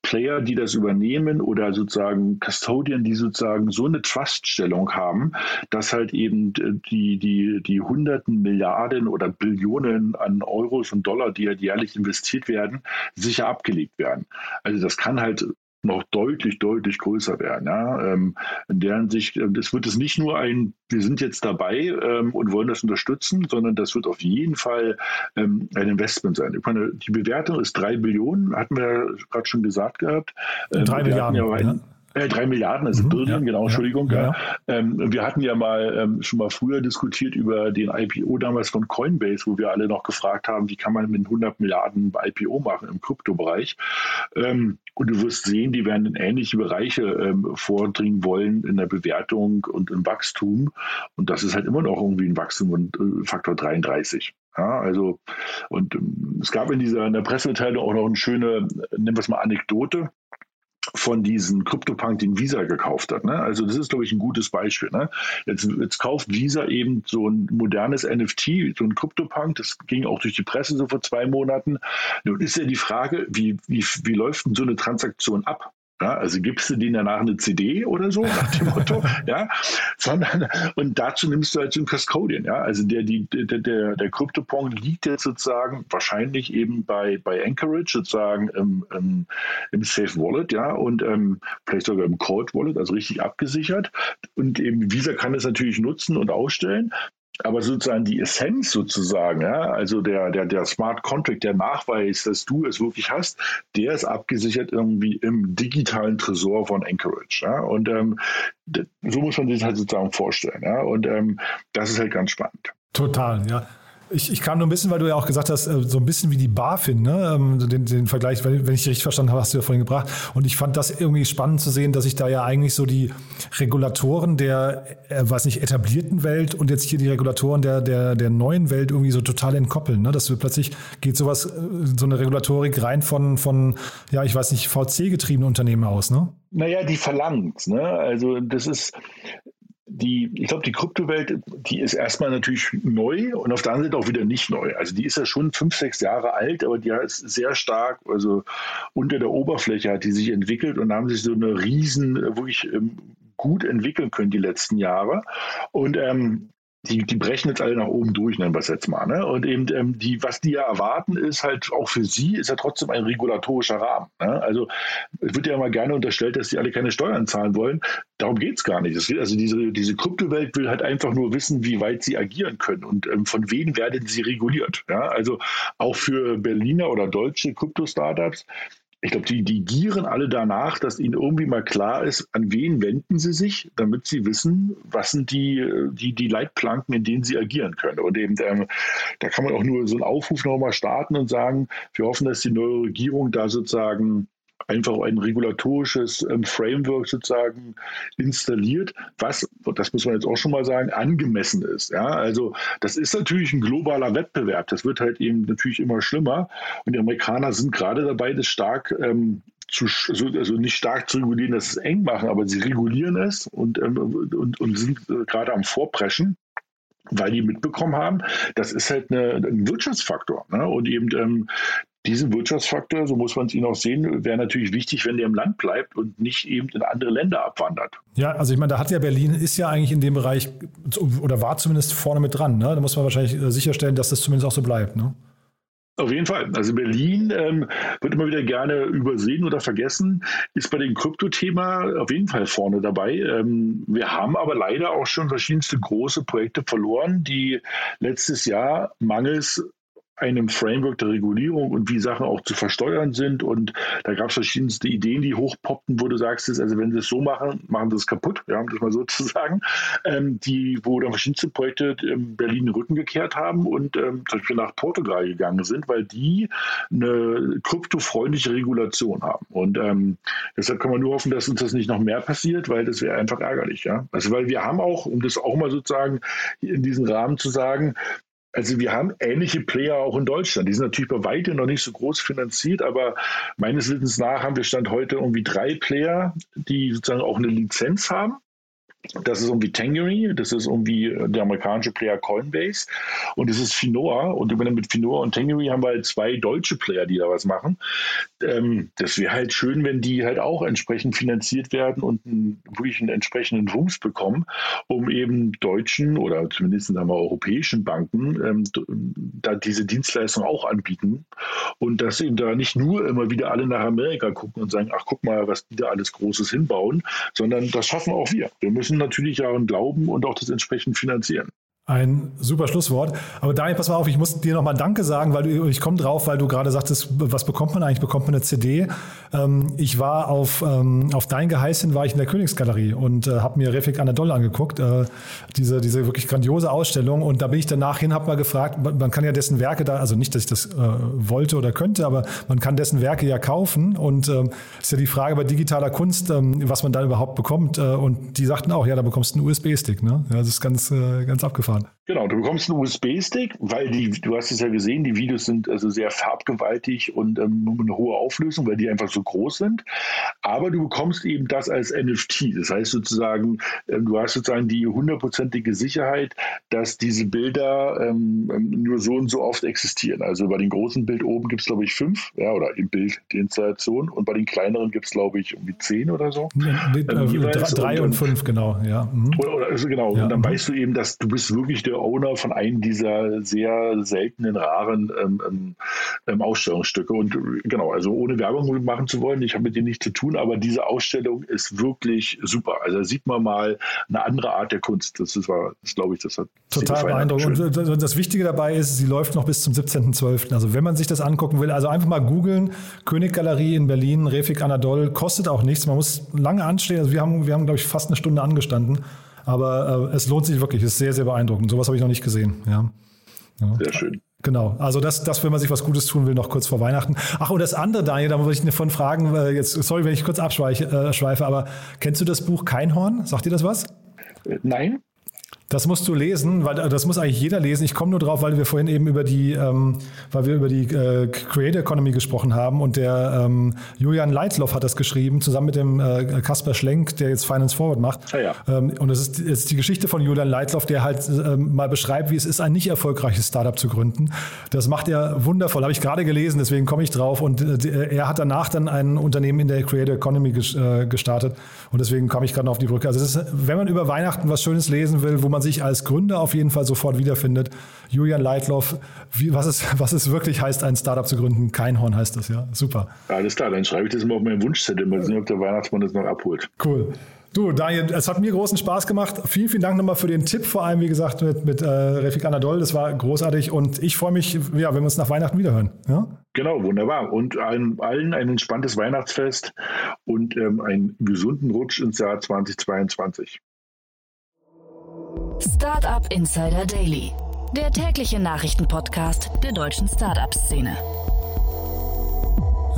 Player, die das übernehmen oder sozusagen Custodian, die sozusagen so eine Truststellung haben, dass halt eben die, die, die hunderten Milliarden oder Billionen an Euros und Dollar, die halt jährlich investiert werden, sicher abgelegt werden. Also das kann halt noch deutlich, deutlich größer werden. Ja? Ähm, in der Hinsicht, äh, das wird es nicht nur ein, wir sind jetzt dabei ähm, und wollen das unterstützen, sondern das wird auf jeden Fall ähm, ein Investment sein. Ich meine, die Bewertung ist drei Billionen, hatten wir ja gerade schon gesagt gehabt. Ähm, drei Milliarden. Ja äh, drei Milliarden, also mhm, Billion, ja, genau, Entschuldigung. Ja. Ähm, wir hatten ja mal ähm, schon mal früher diskutiert über den IPO damals von Coinbase, wo wir alle noch gefragt haben, wie kann man mit 100 Milliarden IPO machen im Kryptobereich. Ähm, und du wirst sehen, die werden in ähnliche Bereiche ähm, vordringen wollen in der Bewertung und im Wachstum. Und das ist halt immer noch irgendwie ein Wachstum und äh, Faktor 33. Ja, also, und ähm, es gab in dieser in der Pressemitteilung auch noch eine schöne, nennen wir es mal Anekdote. Von diesem CryptoPunk, den Visa gekauft hat. Ne? Also das ist, glaube ich, ein gutes Beispiel. Ne? Jetzt, jetzt kauft Visa eben so ein modernes NFT, so ein CryptoPunk, das ging auch durch die Presse so vor zwei Monaten. Nun ist ja die Frage, wie, wie, wie läuft denn so eine Transaktion ab? Ja, also gibst du denen danach eine CD oder so, nach dem Motto, ja, sondern, und dazu nimmst du halt so einen Custodian, ja, also der, die, der, der, der CryptoPong liegt jetzt sozusagen wahrscheinlich eben bei, bei Anchorage sozusagen im, im, im Safe Wallet, ja, und ähm, vielleicht sogar im Cold Wallet, also richtig abgesichert. Und eben Visa kann es natürlich nutzen und ausstellen. Aber sozusagen die Essenz sozusagen, ja, also der, der, der Smart Contract, der Nachweis, dass du es wirklich hast, der ist abgesichert irgendwie im digitalen Tresor von Anchorage. Ja? Und ähm, so muss man sich halt sozusagen vorstellen. Ja? Und ähm, das ist halt ganz spannend. Total, ja. Ich, ich kam nur ein bisschen, weil du ja auch gesagt hast, äh, so ein bisschen wie die BaFin, ne? Ähm, den, den Vergleich, wenn ich richtig verstanden habe, hast du ja vorhin gebracht. Und ich fand das irgendwie spannend zu sehen, dass sich da ja eigentlich so die Regulatoren der, äh, weiß nicht, etablierten Welt und jetzt hier die Regulatoren der, der, der neuen Welt irgendwie so total entkoppeln. Ne? Dass wir plötzlich geht sowas, äh, so eine Regulatorik rein von, von ja, ich weiß nicht, VC-getriebenen Unternehmen aus, ne? Naja, die verlangt. Ne? Also das ist, die, ich glaube, die Kryptowelt, die ist erstmal natürlich neu und auf der anderen Seite auch wieder nicht neu. Also die ist ja schon fünf, sechs Jahre alt, aber die ist sehr stark, also unter der Oberfläche hat die sich entwickelt und haben sich so eine riesen, wirklich ähm, gut entwickeln können die letzten Jahre. Und ähm, die, die brechen jetzt alle nach oben durch, nennen wir es jetzt mal. Ne? Und eben ähm, die, was die ja erwarten, ist halt auch für sie, ist ja trotzdem ein regulatorischer Rahmen. Ne? Also es wird ja immer gerne unterstellt, dass die alle keine Steuern zahlen wollen. Darum geht es gar nicht. Will, also diese, diese Kryptowelt will halt einfach nur wissen, wie weit sie agieren können und ähm, von wem werden sie reguliert. Ja? Also auch für Berliner oder deutsche Krypto-Startups ich glaube, die, die gieren alle danach, dass ihnen irgendwie mal klar ist, an wen wenden sie sich, damit sie wissen, was sind die, die, die Leitplanken, in denen sie agieren können. Und eben, ähm, da kann man auch nur so einen Aufruf nochmal starten und sagen, wir hoffen, dass die neue Regierung da sozusagen einfach ein regulatorisches ähm, Framework sozusagen installiert, was, das muss man jetzt auch schon mal sagen, angemessen ist. Ja? Also das ist natürlich ein globaler Wettbewerb. Das wird halt eben natürlich immer schlimmer. Und die Amerikaner sind gerade dabei, das stark ähm, zu, also nicht stark zu regulieren, dass es eng machen, aber sie regulieren es und, ähm, und, und sind äh, gerade am Vorpreschen weil die mitbekommen haben, das ist halt eine, ein Wirtschaftsfaktor. Ne? Und eben ähm, diesen Wirtschaftsfaktor, so muss man es ihn auch sehen, wäre natürlich wichtig, wenn der im Land bleibt und nicht eben in andere Länder abwandert. Ja, also ich meine, da hat ja Berlin, ist ja eigentlich in dem Bereich oder war zumindest vorne mit dran. Ne? Da muss man wahrscheinlich äh, sicherstellen, dass das zumindest auch so bleibt. Ne? Auf jeden Fall. Also Berlin ähm, wird immer wieder gerne übersehen oder vergessen, ist bei dem Krypto-Thema auf jeden Fall vorne dabei. Ähm, wir haben aber leider auch schon verschiedenste große Projekte verloren, die letztes Jahr mangels einem Framework der Regulierung und wie Sachen auch zu versteuern sind. Und da gab es verschiedenste Ideen, die hochpoppten, wo du sagst, also wenn sie es so machen, machen sie es kaputt, ja, um das mal so zu sagen, ähm, die, wo dann verschiedenste Projekte in Berlin den Rücken gekehrt haben und ähm, zum Beispiel nach Portugal gegangen sind, weil die eine kryptofreundliche Regulation haben. Und ähm, deshalb kann man nur hoffen, dass uns das nicht noch mehr passiert, weil das wäre einfach ärgerlich. Ja? Also weil wir haben auch, um das auch mal sozusagen in diesem Rahmen zu sagen, also wir haben ähnliche Player auch in Deutschland. Die sind natürlich bei weitem noch nicht so groß finanziert, aber meines Wissens nach haben wir Stand heute irgendwie drei Player, die sozusagen auch eine Lizenz haben das ist irgendwie Tangery, das ist irgendwie der amerikanische Player Coinbase und das ist Finoa. Und mit Finoa und Tangery haben wir halt zwei deutsche Player, die da was machen. Ähm, das wäre halt schön, wenn die halt auch entsprechend finanziert werden und einen, wirklich einen entsprechenden Wumms bekommen, um eben deutschen oder zumindest sagen wir, europäischen Banken ähm, da diese Dienstleistung auch anbieten. Und dass eben da nicht nur immer wieder alle nach Amerika gucken und sagen, ach guck mal, was die da alles Großes hinbauen, sondern das schaffen auch wir. Wir müssen müssen natürlich daran glauben und auch das entsprechend finanzieren. Ein super Schlusswort. Aber Daniel, pass mal auf, ich muss dir nochmal Danke sagen, weil du, ich komme drauf, weil du gerade sagtest, was bekommt man eigentlich? Bekommt man eine CD? Ähm, ich war auf, ähm, auf dein Geheiß hin, war ich in der Königsgalerie und äh, habe mir Refik Anadol angeguckt, äh, diese, diese wirklich grandiose Ausstellung. Und da bin ich danach hin, habe mal gefragt, man, man, kann ja dessen Werke da, also nicht, dass ich das äh, wollte oder könnte, aber man kann dessen Werke ja kaufen. Und ähm, ist ja die Frage bei digitaler Kunst, ähm, was man da überhaupt bekommt. Äh, und die sagten auch, ja, da bekommst du einen USB-Stick. Ne? Ja, das ist ganz, äh, ganz abgefahren. Abgefahren. Genau, du bekommst einen USB-Stick, weil die, du hast es ja gesehen, die Videos sind also sehr farbgewaltig und ähm, eine hohe Auflösung, weil die einfach so groß sind. Aber du bekommst eben das als NFT. Das heißt sozusagen, äh, du hast sozusagen die hundertprozentige Sicherheit, dass diese Bilder ähm, ähm, nur so und so oft existieren. Also bei dem großen Bild oben gibt es, glaube ich, fünf, ja, oder im Bild die Installation und bei den kleineren gibt es, glaube ich, irgendwie zehn oder so. Äh, ähm, drei und, und, fünf, genau, ja. Mhm. Oder, oder also genau, ja. und dann mhm. weißt du eben, dass du bist wirklich der Owner von einem dieser sehr seltenen, raren ähm, ähm, ähm Ausstellungsstücke. Und genau, also ohne Werbung machen zu wollen, ich habe mit denen nichts zu tun, aber diese Ausstellung ist wirklich super. Also da sieht man mal eine andere Art der Kunst. Das ist, war, das glaube ich, das hat total beeindruckend. Und das Wichtige dabei ist, sie läuft noch bis zum 17.12. Also wenn man sich das angucken will, also einfach mal googeln, Königgalerie in Berlin, Refik Anadol, kostet auch nichts. Man muss lange anstehen. Also wir haben, wir haben, glaube ich, fast eine Stunde angestanden. Aber äh, es lohnt sich wirklich, es ist sehr, sehr beeindruckend. Sowas habe ich noch nicht gesehen. Ja. ja. Sehr schön. Genau, also das, das, wenn man sich was Gutes tun will, noch kurz vor Weihnachten. Ach, und das andere, Daniel, da muss ich von fragen, äh, jetzt, sorry, wenn ich kurz abschweife, äh, aber kennst du das Buch Keinhorn? Sagt dir das was? Nein. Das musst du lesen, weil äh, das muss eigentlich jeder lesen. Ich komme nur drauf, weil wir vorhin eben über die, ähm, weil wir über die äh, Creator Economy gesprochen haben und der ähm, Julian Leitloff hat das geschrieben, zusammen mit dem äh, Kasper Schlenk, der jetzt Finance Forward macht. Ah, ja. ähm, und es ist, ist, die Geschichte von Julian Leitloff, der halt ähm, mal beschreibt, wie es ist, ein nicht erfolgreiches Startup zu gründen. Das macht er wundervoll. Habe ich gerade gelesen, deswegen komme ich drauf. Und äh, er hat danach dann ein Unternehmen in der Creator Economy äh, gestartet. Und deswegen komme ich gerade noch auf die Brücke. Also ist, wenn man über Weihnachten was Schönes lesen will, wo man sich als Gründer auf jeden Fall sofort wiederfindet. Julian Leitloff, wie, was, es, was es wirklich heißt, ein Startup zu gründen. Kein Horn heißt das, ja. Super. Alles klar, dann schreibe ich das mal auf meinen Wunschzettel. Mal sehen, ob der Weihnachtsmann das noch abholt. Cool. Du, Daniel, es hat mir großen Spaß gemacht. Vielen, vielen Dank nochmal für den Tipp, vor allem, wie gesagt, mit, mit äh, Refik Anadol. Das war großartig und ich freue mich, ja, wenn wir uns nach Weihnachten wiederhören. Ja? Genau, wunderbar. Und allen, allen ein entspanntes Weihnachtsfest und ähm, einen gesunden Rutsch ins Jahr 2022. Startup Insider Daily, der tägliche Nachrichtenpodcast der deutschen Startup-Szene.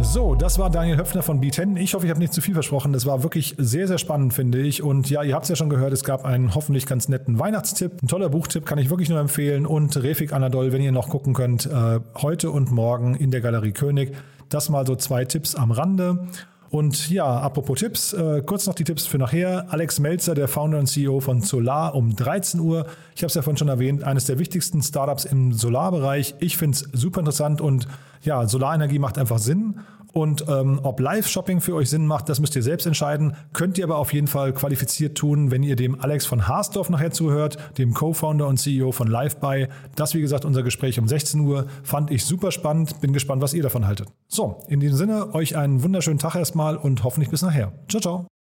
So, das war Daniel Höpfner von B10. Ich hoffe, ich habe nicht zu viel versprochen. Das war wirklich sehr, sehr spannend, finde ich. Und ja, ihr habt es ja schon gehört, es gab einen hoffentlich ganz netten Weihnachtstipp. Ein toller Buchtipp kann ich wirklich nur empfehlen. Und Refik Anadol, wenn ihr noch gucken könnt, äh, heute und morgen in der Galerie König. Das mal so zwei Tipps am Rande. Und ja, apropos Tipps, äh, kurz noch die Tipps für nachher. Alex Melzer, der Founder und CEO von Solar um 13 Uhr. Ich habe es ja vorhin schon erwähnt, eines der wichtigsten Startups im Solarbereich. Ich finde es super interessant und ja, Solarenergie macht einfach Sinn. Und ähm, ob Live-Shopping für euch Sinn macht, das müsst ihr selbst entscheiden. Könnt ihr aber auf jeden Fall qualifiziert tun, wenn ihr dem Alex von Haasdorf nachher zuhört, dem Co-Founder und CEO von LiveBuy. Das, wie gesagt, unser Gespräch um 16 Uhr. Fand ich super spannend. Bin gespannt, was ihr davon haltet. So, in diesem Sinne, euch einen wunderschönen Tag erstmal und hoffentlich bis nachher. Ciao, ciao.